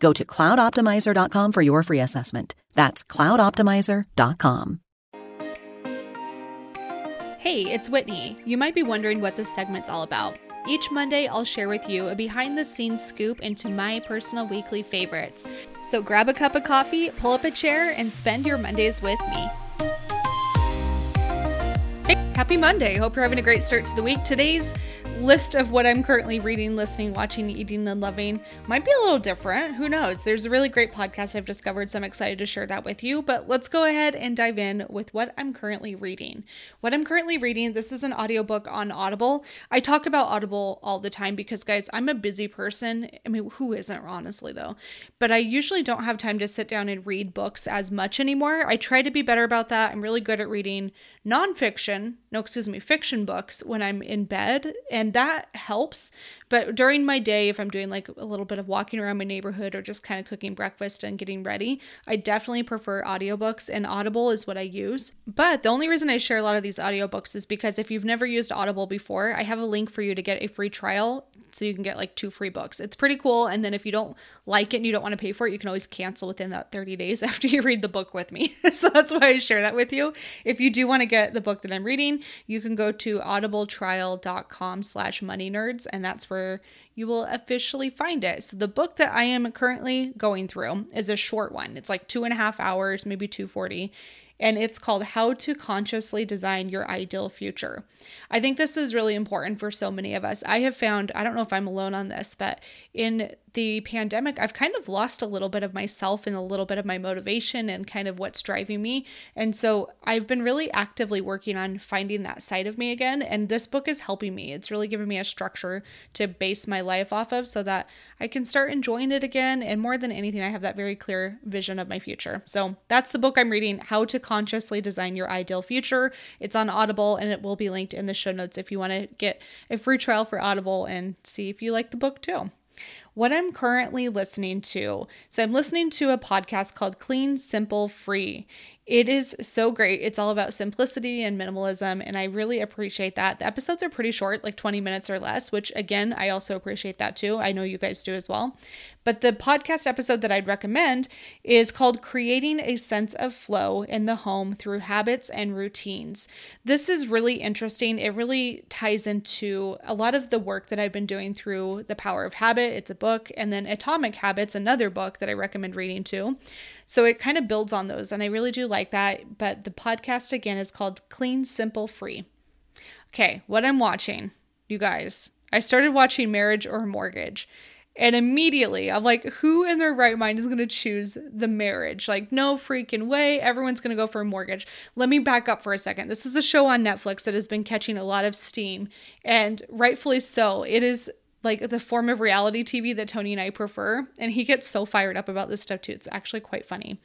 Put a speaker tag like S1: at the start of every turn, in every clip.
S1: Go to cloudoptimizer.com for your free assessment. That's cloudoptimizer.com.
S2: Hey, it's Whitney. You might be wondering what this segment's all about. Each Monday, I'll share with you a behind the scenes scoop into my personal weekly favorites. So grab a cup of coffee, pull up a chair, and spend your Mondays with me. Hey, happy Monday. Hope you're having a great start to the week. Today's list of what I'm currently reading, listening, watching, eating, and loving might be a little different. Who knows? There's a really great podcast I've discovered, so I'm excited to share that with you. But let's go ahead and dive in with what I'm currently reading. What I'm currently reading, this is an audiobook on Audible. I talk about Audible all the time because, guys, I'm a busy person. I mean, who isn't, honestly, though? But I usually don't have time to sit down and read books as much anymore. I try to be better about that. I'm really good at reading nonfiction, no, excuse me, fiction books when I'm in bed, and that helps. But during my day, if I'm doing like a little bit of walking around my neighborhood or just kind of cooking breakfast and getting ready, I definitely prefer audiobooks, and Audible is what I use. But the only reason I share a lot of these audiobooks is because if you've never used Audible before, I have a link for you to get a free trial so you can get like two free books. It's pretty cool. And then if you don't like it and you don't want to pay for it, you can always cancel within that 30 days after you read the book with me. so that's why I share that with you. If you do want to get the book that I'm reading, you can go to audibletrial.com slash money nerds, and that's where you will officially find it. So the book that I am currently going through is a short one. It's like two and a half hours, maybe 240 and it's called How to Consciously Design Your Ideal Future. I think this is really important for so many of us. I have found, I don't know if I'm alone on this, but in the pandemic, I've kind of lost a little bit of myself and a little bit of my motivation and kind of what's driving me. And so I've been really actively working on finding that side of me again. And this book is helping me. It's really giving me a structure to base my life off of so that I can start enjoying it again. And more than anything, I have that very clear vision of my future. So that's the book I'm reading How to Consciously Design Your Ideal Future. It's on Audible and it will be linked in the show notes if you want to get a free trial for Audible and see if you like the book too what I'm currently listening to. So I'm listening to a podcast called Clean, Simple, Free. It is so great. It's all about simplicity and minimalism, and I really appreciate that. The episodes are pretty short, like 20 minutes or less, which again, I also appreciate that too. I know you guys do as well. But the podcast episode that I'd recommend is called Creating a Sense of Flow in the Home Through Habits and Routines. This is really interesting. It really ties into a lot of the work that I've been doing through The Power of Habit. It's a book, and then Atomic Habits, another book that I recommend reading too. So it kind of builds on those, and I really do like that. But the podcast again is called Clean, Simple, Free. Okay, what I'm watching, you guys. I started watching Marriage or Mortgage. And immediately I'm like, who in their right mind is going to choose the marriage? Like, no freaking way. Everyone's going to go for a mortgage. Let me back up for a second. This is a show on Netflix that has been catching a lot of steam, and rightfully so. It is like the form of reality TV that Tony and I prefer. And he gets so fired up about this stuff too. It's actually quite funny.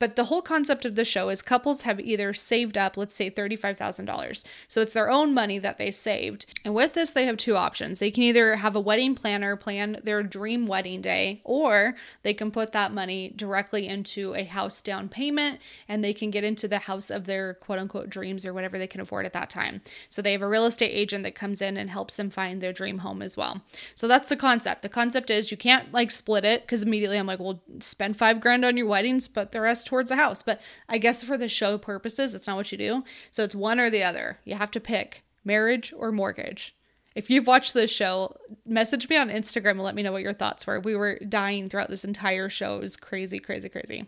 S2: But the whole concept of the show is couples have either saved up, let's say $35,000. So it's their own money that they saved. And with this, they have two options. They can either have a wedding planner plan their dream wedding day, or they can put that money directly into a house down payment and they can get into the house of their quote unquote dreams or whatever they can afford at that time. So they have a real estate agent that comes in and helps them find their dream home as well. So that's the concept. The concept is you can't like split it because immediately I'm like, well, spend five grand on your weddings, but the rest towards a house. But I guess for the show purposes, that's not what you do. So it's one or the other. You have to pick marriage or mortgage. If you've watched this show, message me on Instagram and let me know what your thoughts were. We were dying throughout this entire show. It was crazy, crazy, crazy.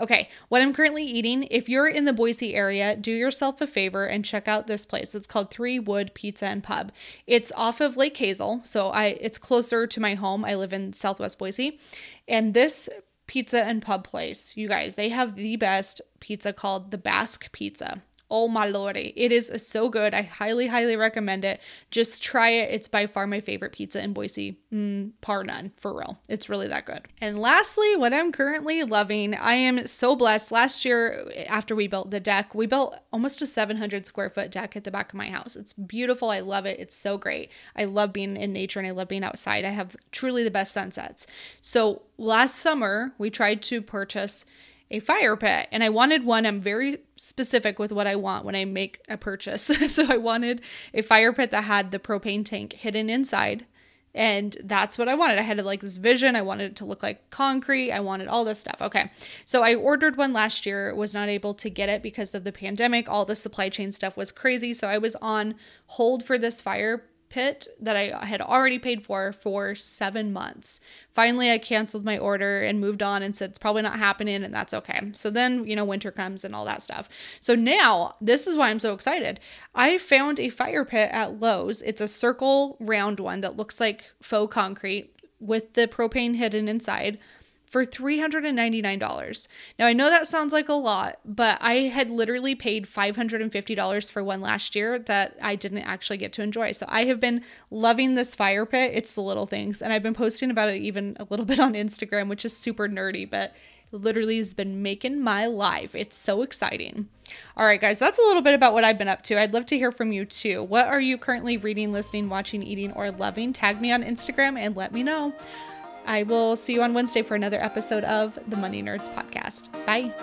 S2: Okay, what I'm currently eating, if you're in the Boise area, do yourself a favor and check out this place. It's called Three Wood Pizza and Pub. It's off of Lake Hazel, so I it's closer to my home. I live in Southwest Boise. And this pizza and pub place, you guys, they have the best pizza called the Basque Pizza. Oh my lordy. It is so good. I highly, highly recommend it. Just try it. It's by far my favorite pizza in Boise. Mm, par none, for real. It's really that good. And lastly, what I'm currently loving, I am so blessed. Last year, after we built the deck, we built almost a 700 square foot deck at the back of my house. It's beautiful. I love it. It's so great. I love being in nature and I love being outside. I have truly the best sunsets. So last summer, we tried to purchase a fire pit and I wanted one. I'm very specific with what I want when I make a purchase. so I wanted a fire pit that had the propane tank hidden inside. And that's what I wanted. I had like this vision. I wanted it to look like concrete. I wanted all this stuff. Okay. So I ordered one last year, was not able to get it because of the pandemic. All the supply chain stuff was crazy. So I was on hold for this fire pit that I had already paid for for seven months. Finally, I canceled my order and moved on and said it's probably not happening, and that's okay. So then, you know, winter comes and all that stuff. So now, this is why I'm so excited. I found a fire pit at Lowe's. It's a circle round one that looks like faux concrete with the propane hidden inside for $399. Now, I know that sounds like a lot, but I had literally paid $550 for one last year that I didn't actually get to enjoy. So I have been loving this fire pit. It's the little things. And I've been posting about it even a little bit on Instagram, which is super nerdy, but literally has been making my life. It's so exciting. All right, guys, that's a little bit about what I've been up to. I'd love to hear from you too. What are you currently reading, listening, watching, eating, or loving? Tag me on Instagram and let me know. I will see you on Wednesday for another episode of the Money Nerds podcast. Bye.